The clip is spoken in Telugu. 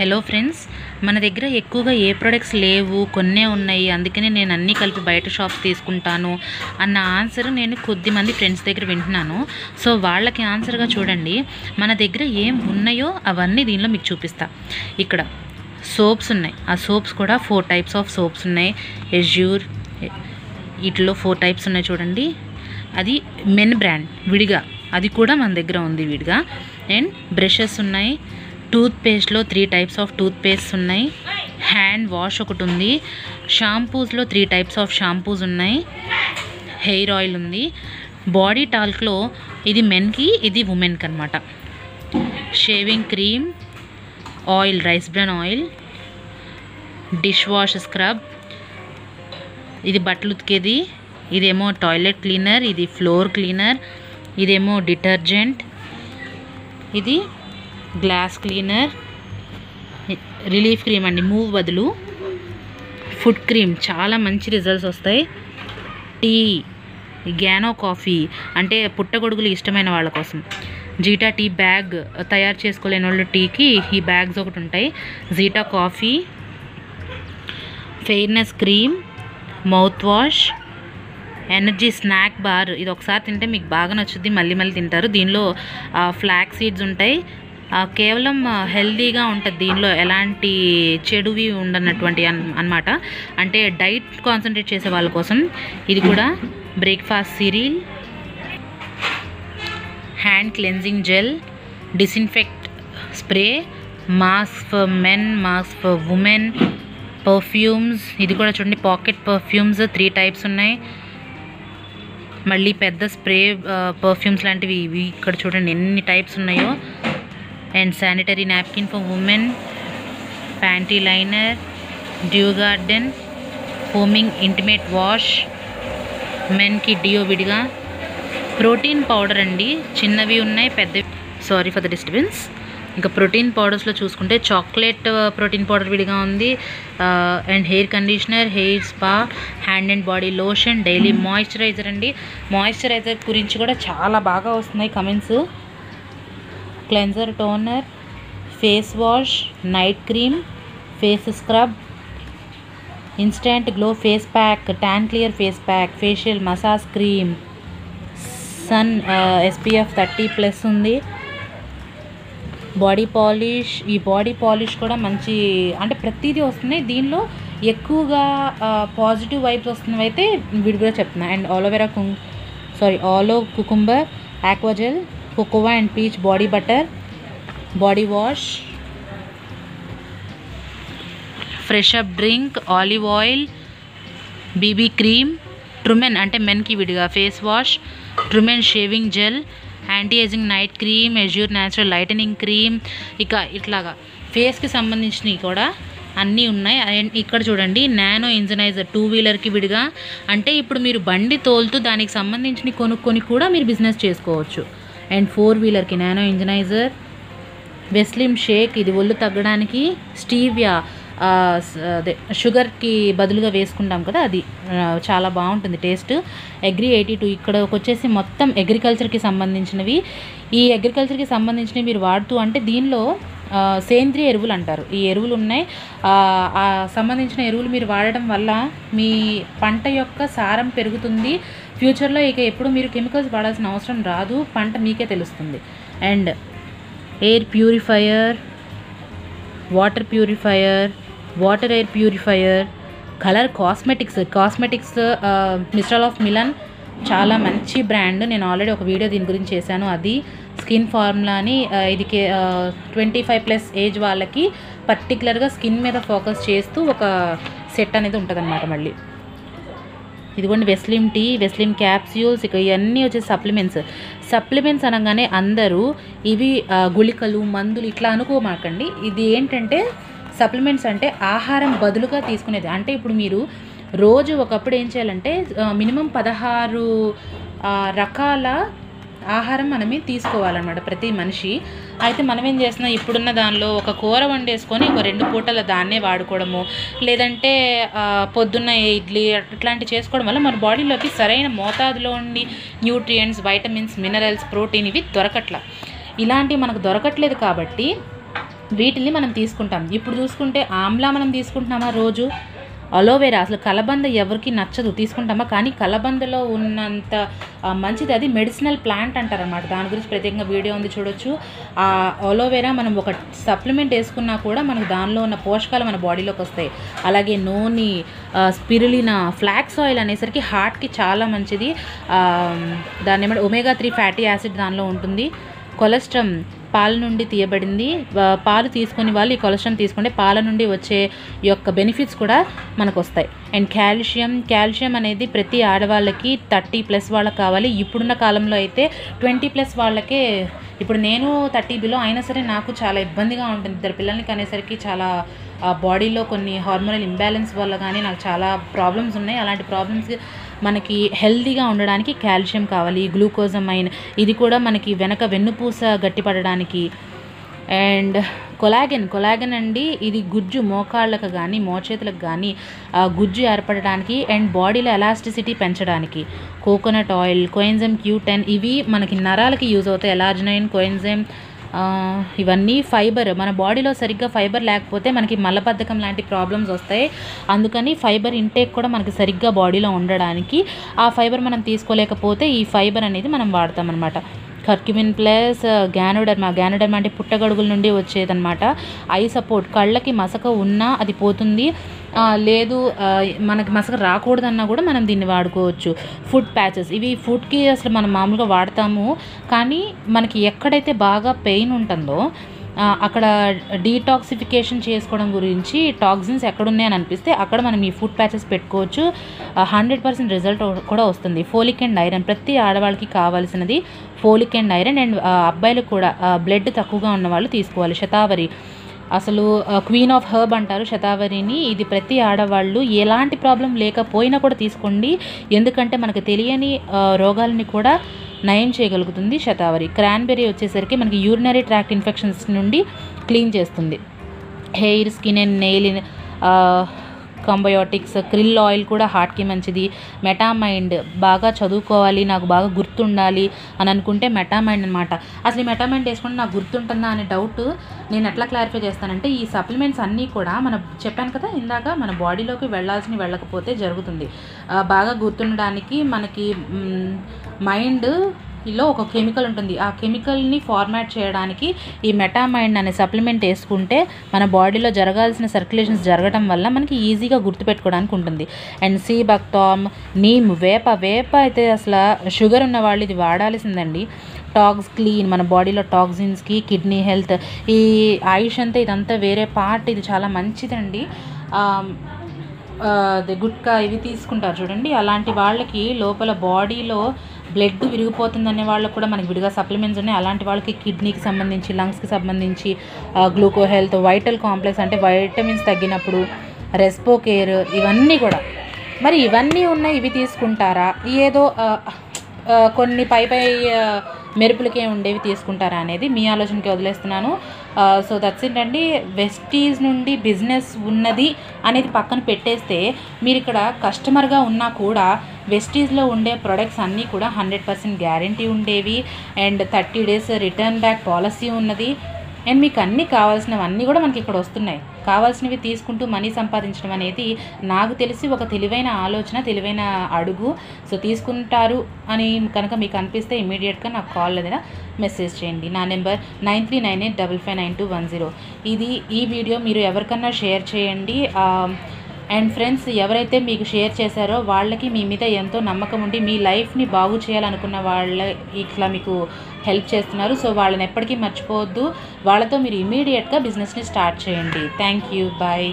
హలో ఫ్రెండ్స్ మన దగ్గర ఎక్కువగా ఏ ప్రొడక్ట్స్ లేవు కొన్నే ఉన్నాయి. అందుకనే నేను అన్నీ కలిపి బయట షాప్స్ తీసుకుంటాను అన్న ఆన్సర్ నేను కొద్ది మంది ఫ్రెండ్స్ దగ్గర వింటున్నాను. సో వాళ్ళకి ఆన్సర్గా చూడండి. మన దగ్గర ఏం ఉన్నాయో అవన్నీ దీనిలో మీకు చూపిస్తా. ఇక్కడ సోప్స్ ఉన్నాయి. ఆ సోప్స్ కూడా ఫోర్ టైప్స్ ఆఫ్ సోప్స్ ఉన్నాయి. ఎజ్యూర్ వీటిలో ఫోర్ టైప్స్ ఉన్నాయి చూడండి. అది మెన్ బ్రాండ్ విడిగా. అది కూడా మన దగ్గర ఉంది విడిగా. అండ్ బ్రషెస్ ఉన్నాయి. టూత్ పేస్ట్లో three types of toothpaste ఉన్నాయి. హ్యాండ్ వాష్ ఒకటి ఉంది షాంపూస్లో త్రీ టైప్స్ ఆఫ్ షాంపూస్ ఉన్నాయి. హెయిర్ ఆయిల్ ఉంది. బాడీ టాల్క్లో ఇది మెన్కి ఇది ఉమెన్కి అనమాట shaving cream oil rice bran oil dish wash scrub. ఇది బట్టలు ఉతికేది. ఇదేమో టాయిలెట్ క్లీనర్ ఇది ఫ్లోర్ క్లీనర్ ఇదేమో డిటర్జెంట్. ఇది గ్లాస్ క్లీనర్ రిలీఫ్ క్రీమ్ అండి మూవ్ బదులు ఫుడ్ క్రీమ్. చాలా మంచి రిజల్ట్స్ వస్తాయి. టీ గ్యానో కాఫీ అంటే పుట్టగొడుగులు ఇష్టమైన వాళ్ళ కోసం. జీటా టీ బ్యాగ్ తయారు చేసుకోలేని వాళ్ళు టీకి ఈ బ్యాగ్స్ ఒకటి ఉంటాయి. Zeta coffee fairness cream mouthwash energy snack bar. ఇది ఒకసారి తింటే మీకు బాగా నచ్చుద్ది మళ్ళీ మళ్ళీ తింటారు. దీనిలో ఫ్లాక్ సీడ్స్ ఉంటాయి. కేవలం హెల్దీగా ఉంటుంది దీనిలో ఎలాంటి చెడువి ఉండనటువంటి అన్ అనమాట అంటే డైట్ కాన్సన్ట్రేట్ చేసే వాళ్ళ కోసం ఇది కూడా breakfast cereal hand cleansing gel disinfect spray mask for men mask for women perfumes. ఇది కూడా చూడండి పాకెట్ పర్ఫ్యూమ్స్ త్రీ టైప్స్ ఉన్నాయి. మళ్ళీ పెద్ద స్ప్రే పర్ఫ్యూమ్స్ లాంటివి ఇవి ఇక్కడ చూడండి ఎన్ని టైప్స్ ఉన్నాయో. And sanitary napkin for women panty liner dew garden homing intimate wash మెన్కి deo విడిగా ప్రోటీన్ పౌడర్ అండి చిన్నవి ఉన్నాయి పెద్దవి సారీ ఫర్ ద డిస్టర్బెన్స్ ఇంకా ప్రోటీన్ పౌడర్స్లో చూసుకుంటే చాక్లెట్ ప్రోటీన్ పౌడర్ విడిగా ఉంది and hair conditioner hair spa hand and body lotion daily moisturiser అండి మాయిశ్చరైజర్ గురించి కూడా చాలా బాగా వస్తున్నాయి comments cleanser toner face wash night cream face scrub instant glow face pack tan clear face pack facial massage cream sun SPF thirty plus ఉంది. బాడీ పాలిష్ ఈ బాడీ పాలిష్ కూడా మంచి అంటే ప్రతిదీ వస్తున్నాయి. దీనిలో ఎక్కువగా పాజిటివ్ వైబ్స్ వస్తున్నవి అయితే విడిగా చెప్తున్నా. And aloe vera కుం sorry aloe cucumber aqua gel cocoa and peach body butter body wash fresh up drink olive oil BB cream Trumen అంటే మెన్కి విడిగా face wash Trumen shaving gel anti ageing night cream Azure natural lightening cream ఇక ఇట్లాగా. ఫేస్కి సంబంధించినవి కూడా అన్నీ ఉన్నాయి. ఇక్కడ చూడండి నానో ఇంజనైజర్ టూ వీలర్కి విడిగా. అంటే ఇప్పుడు మీరు బండి తోలుతూ దానికి సంబంధించిన కొనుక్కొని కూడా మీరు బిజినెస్ చేసుకోవచ్చు. అండ్ ఫోర్ వీలర్కి నానో ఇంజనైజర్ వెస్లిమ్ షేక్ ఇది ఒళ్ళు తగ్గడానికి స్టీవియా అదే షుగర్కి బదులుగా వేసుకుంటాం కదా అది. చాలా బాగుంటుంది టేస్ట్. అగ్రి ఎయిటీ టూ ఇక్కడ వచ్చేసి మొత్తం అగ్రికల్చర్కి సంబంధించినవి. ఈ అగ్రికల్చర్కి సంబంధించినవి మీరు వాడుతూ అంటే దీనిలో సేంద్రియ ఎరువులు అంటారు. ఈ ఎరువులు ఉన్నాయి. ఆ, సంబంధించిన ఎరువులు మీరు వాడడం వల్ల మీ పంట యొక్క సారం పెరుగుతుంది. ఫ్యూచర్లో ఇక ఎప్పుడు మీరు కెమికల్స్ వాడాల్సిన అవసరం రాదు. పంట మీకే తెలుస్తుంది. And air purifier water purifier water air purifier colour cosmetics. Cosmetics Mistral of Milan చాలా మంచి బ్రాండ్. నేను ఆల్రెడీ ఒక వీడియో దీని గురించి చేశాను. అది స్కిన్ ఫార్ములా అని ఇది ట్వంటీ ఫైవ్ ప్లస్ ఏజ్ వాళ్ళకి పర్టికులర్గా స్కిన్ మీద ఫోకస్ చేస్తూ ఒక సెట్ అనేది ఉంటుందన్నమాట మళ్ళీ. ఇదిగోండి వెస్లిమ్ టీ వెస్లిమ్ క్యాప్స్యూల్స్ ఇక ఇవన్నీ వచ్చేసి సప్లిమెంట్స్ సప్లిమెంట్స్ అనగానే అందరూ ఇవి గుళికలు మందులు ఇట్లా అనుకోమాకండి. ఇది ఏంటంటే సప్లిమెంట్స్ అంటే ఆహారం బదులుగా తీసుకునేది. అంటే ఇప్పుడు మీరు రోజు ఒకప్పుడు ఏం చేయాలంటే మినిమం పదహారు రకాల ఆహారం మనమే తీసుకోవాలన్నమాట ప్రతి మనిషి. అయితే మనం ఏం చేస్తున్నాం? ఇప్పుడున్న దానిలో ఒక కూర వండేసుకొని ఒక రెండు పూటల దాన్నే వాడుకోవడము. లేదంటే పొద్దున్న ఇడ్లీ అట్లాంటివి చేసుకోవడం వల్ల మన బాడీలోకి సరైన మోతాదులో ఉండి న్యూట్రియంట్స్ వైటమిన్స్ మినరల్స్ ప్రోటీన్ ఇవి దొరకట్ల. ఇలాంటివి మనకు దొరకట్లేదు కాబట్టి వీటిని మనం తీసుకుంటాం. ఇప్పుడు చూసుకుంటే ఆమ్లా మనం తీసుకుంటున్నామా రోజు? అలోవెరా. అసలు కలబంద ఎవరికి నచ్చదు. తీసుకుంటామా? కానీ కలబందలో ఉన్నంత మంచిది అది మెడిసినల్ ప్లాంట్ అంటారనమాట దాని గురించి ప్రత్యేకంగా వీడియో ఉంది చూడొచ్చు. ఆ అలోవెరా మనం ఒక సప్లిమెంట్ వేసుకున్నా కూడా మనకు దానిలో ఉన్న పోషకాలు మన బాడీలోకి వస్తాయి. అలాగే నూనె స్పిరులిన ఫ్లాక్స్ ఆయిల్ అనేసరికి హార్ట్కి చాలా మంచిది. దాన్ని ఏమంటే ఒమేగా త్రీ ఫ్యాటీ యాసిడ్ దానిలో ఉంటుంది. కొలెస్ట్రమ్ పాల నుండి తీయబడింది. పాలు తీసుకుని వాళ్ళు ఈ కొలెస్ట్రాల్ తీసుకుంటే పాల నుండి వచ్చే యొక్క బెనిఫిట్స్ కూడా మనకు వస్తాయి అండ్ కాల్షియం కాల్షియం అనేది ప్రతి ఆడవాళ్ళకి థర్టీ ప్లస్ వాళ్ళకి కావాలి. ఇప్పుడున్న కాలంలో అయితే ట్వంటీ ప్లస్ వాళ్ళకే ఇప్పుడు నేను థర్టీ బిలో అయినా సరే నాకు చాలా ఇబ్బందిగా ఉంటుంది. ఇద్దరు పిల్లలకి అనేసరికి చాలా బాడీలో కొన్ని హార్మోనల్ ఇంబ్యాలెన్స్ వల్ల కానీ నాకు చాలా ప్రాబ్లమ్స్ ఉన్నాయి. అలాంటి ప్రాబ్లమ్స్ మనకి హెల్తీగా ఉండడానికి కాల్షియం కావాలి. గ్లూకోజమైన్ ఇది కూడా మనకి వెనక వెన్నుపూస గట్టిపడడానికి అండ్ కొలాగెన్ కొలాగెన్ అండి ఇది గుజ్జు మోకాళ్ళకు కానీ మోచేతులకు కానీ గుజ్జు ఏర్పడడానికి అండ్ బాడీలో ఎలాస్టిసిటీ పెంచడానికి. Coconut oil coenzyme Q ten ఇవి మనకి నరాలకి యూజ్ అవుతాయి. ఎలాజినైన్ కోఎన్జైమ్ ఇవన్నీ ఫైబర్. మన బాడీలో సరిగ్గా ఫైబర్ లేకపోతే మనకి మలబద్ధకం లాంటి ప్రాబ్లమ్స్ వస్తాయి. అందుకని ఫైబర్ ఇంటేక్ కూడా మనకి సరిగ్గా బాడీలో ఉండడానికి ఆ ఫైబర్ మనం తీసుకోలేకపోతే ఈ ఫైబర్ అనేది మనం వాడతాం అనమాట కర్క్యుమిన్ ప్లస్ గ్యానోడర్మా గ్యానోడర్మా అంటే పుట్టగడుగుల నుండి వచ్చేదన్నమాట. Eye support. కళ్ళకి మసక ఉన్నా అది పోతుంది. లేదు మనకి మసక రాకూడదన్నా కూడా మనం దీన్ని వాడుకోవచ్చు. Foot patches. ఇవి ఫుడ్కి అసలు మనం మామూలుగా వాడతాము. కానీ మనకి ఎక్కడైతే బాగా పెయిన్ ఉంటుందో అక్కడ డీటాక్సిఫికేషన్ చేసుకోవడం గురించి టాక్సిన్స్ ఎక్కడున్నాయని అనిపిస్తే అక్కడ మనం ఈ ఫుడ్ ప్యాచెస్ పెట్టుకోవచ్చు. హండ్రెడ్ పర్సెంట్ రిజల్ట్ కూడా వస్తుంది. ఫోలిక్ అండ్ ఐరన్ ప్రతి ఆడవాళ్ళకి కావాల్సినది ఫోలిక్ అండ్ ఐరన్ అండ్ అబ్బాయిలకు కూడా బ్లడ్ తక్కువగా ఉన్న వాళ్ళు తీసుకోవాలి. శతావరి. అసలు క్వీన్ ఆఫ్ హర్బ్ అంటారు శతావరిని. ఇది ప్రతి ఆడవాళ్ళు ఎలాంటి ప్రాబ్లం లేకపోయినా కూడా తీసుకోండి. ఎందుకంటే మనకు తెలియని రోగాలని కూడా నయం చేయగలుగుతుంది శతావరి. క్రాన్బెర్రీ వచ్చేసరికి మనకి యూరినరీ ట్రాక్ట్ ఇన్ఫెక్షన్స్ నుండి క్లీన్ చేస్తుంది. Hair skin and nail combiotics krill oil కూడా హార్ట్కి మంచిది. మెటామైండ్ బాగా చదువుకోవాలి నాకు బాగా గుర్తుండాలి అని అనుకుంటే మెటామైండ్ అనమాట అసలు ఈ మెటామైండ్ వేసుకుంటే నాకు గుర్తుంటుందా అనే డౌట్ నేను ఎట్లా క్లారిఫై చేస్తానంటే ఈ సప్లిమెంట్స్ అన్నీ కూడా మనం చెప్పాను కదా ఇందాక మన బాడీలోకి వెళ్ళాల్సిన వెళ్ళకపోతే జరుగుతుంది. బాగా గుర్తుండడానికి మనకి మైండ్ లో ఒక కెమికల్ ఉంటుంది. ఆ కెమికల్ని ఫార్మాట్ చేయడానికి ఈ మెటామైండ్ అనే సప్లిమెంట్ వేసుకుంటే మన బాడీలో జరగాల్సిన సర్క్యులేషన్స్ జరగడం వల్ల మనకి ఈజీగా గుర్తుపెట్టుకోవడానికి ఉంటుంది. అండ్ సీ బక్టామ్ నీమ్ వేప వేప అయితే అసలు షుగర్ ఉన్న వాళ్ళు ఇది వాడాల్సిందండి. టాక్స్ క్లీన్ మన బాడీలో టాక్సిన్స్కి కిడ్నీ హెల్త్ ఈ ఆయుష్ అంతా ఇదంతా వేరే పార్ట్ ఇది చాలా మంచిదండి. అదే గుట్కా ఇవి తీసుకుంటారు చూడండి. అలాంటి వాళ్ళకి లోపల బాడీలో బ్లడ్ విరిగిపోతుందనే వాళ్ళకి కూడా మనకి విడిగా సప్లిమెంట్స్ ఉన్నాయి. అలాంటి వాళ్ళకి కిడ్నీకి సంబంధించి లంగ్స్కి సంబంధించి గ్లూకో హెల్త్ వైటల్ కాంప్లెక్స్ అంటే వైటమిన్స్ తగ్గినప్పుడు రెస్పో కేర్ ఇవన్నీ కూడా. మరి ఇవన్నీ ఉన్నాయి ఇవి తీసుకుంటారా? ఏదో కొన్ని పై పై మెరుపులకే ఉండేవి తీసుకుంటారా అనేది మీ ఆలోచనకి వదిలేస్తున్నాను. సో దట్స్ ఏంటండి వెస్టీజ్ నుండి బిజినెస్ ఉన్నది అనేది పక్కన పెట్టేస్తే మీరు ఇక్కడ కస్టమర్గా ఉన్నా కూడా వెస్టీజ్లో ఉండే ప్రొడక్ట్స్ అన్నీ కూడా హండ్రెడ్ పర్సెంట్ గ్యారంటీ ఉండేవి. And thirty days return back policy ఉన్నది. అండ్ మీకు అన్నీ కావాల్సినవన్నీ కూడా మనకి ఇక్కడ వస్తున్నాయి. కావాల్సినవి తీసుకుంటూ మనీ సంపాదించడం అనేది నాకు తెలిసి ఒక తెలివైన ఆలోచన తెలివైన అడుగు. సో తీసుకుంటారు అని కనుక మీకు అనిపిస్తే ఇమీడియట్గా నాకు కాల్ లేదా మెసేజ్ చేయండి. నా number nine three nine eight double five nine two one zero. ఇది ఈ వీడియో మీరు ఎవరికన్నా షేర్ చేయండి. అండ్ ఫ్రెండ్స్ ఎవరైతే మీకు షేర్ చేశారో వాళ్ళకి మీ మీద ఎంతో నమ్మకం ఉండి మీ లైఫ్ని బాగు చేయాలనుకున్న వాళ్ళ ఇట్లా మీకు హెల్ప్ చేస్తున్నారు. సో వాళ్ళని ఎప్పటికీ మర్చిపోవద్దు. వాళ్ళతో మీరు ఇమీడియట్గా బిజినెస్ని స్టార్ట్ చేయండి. Thank you bye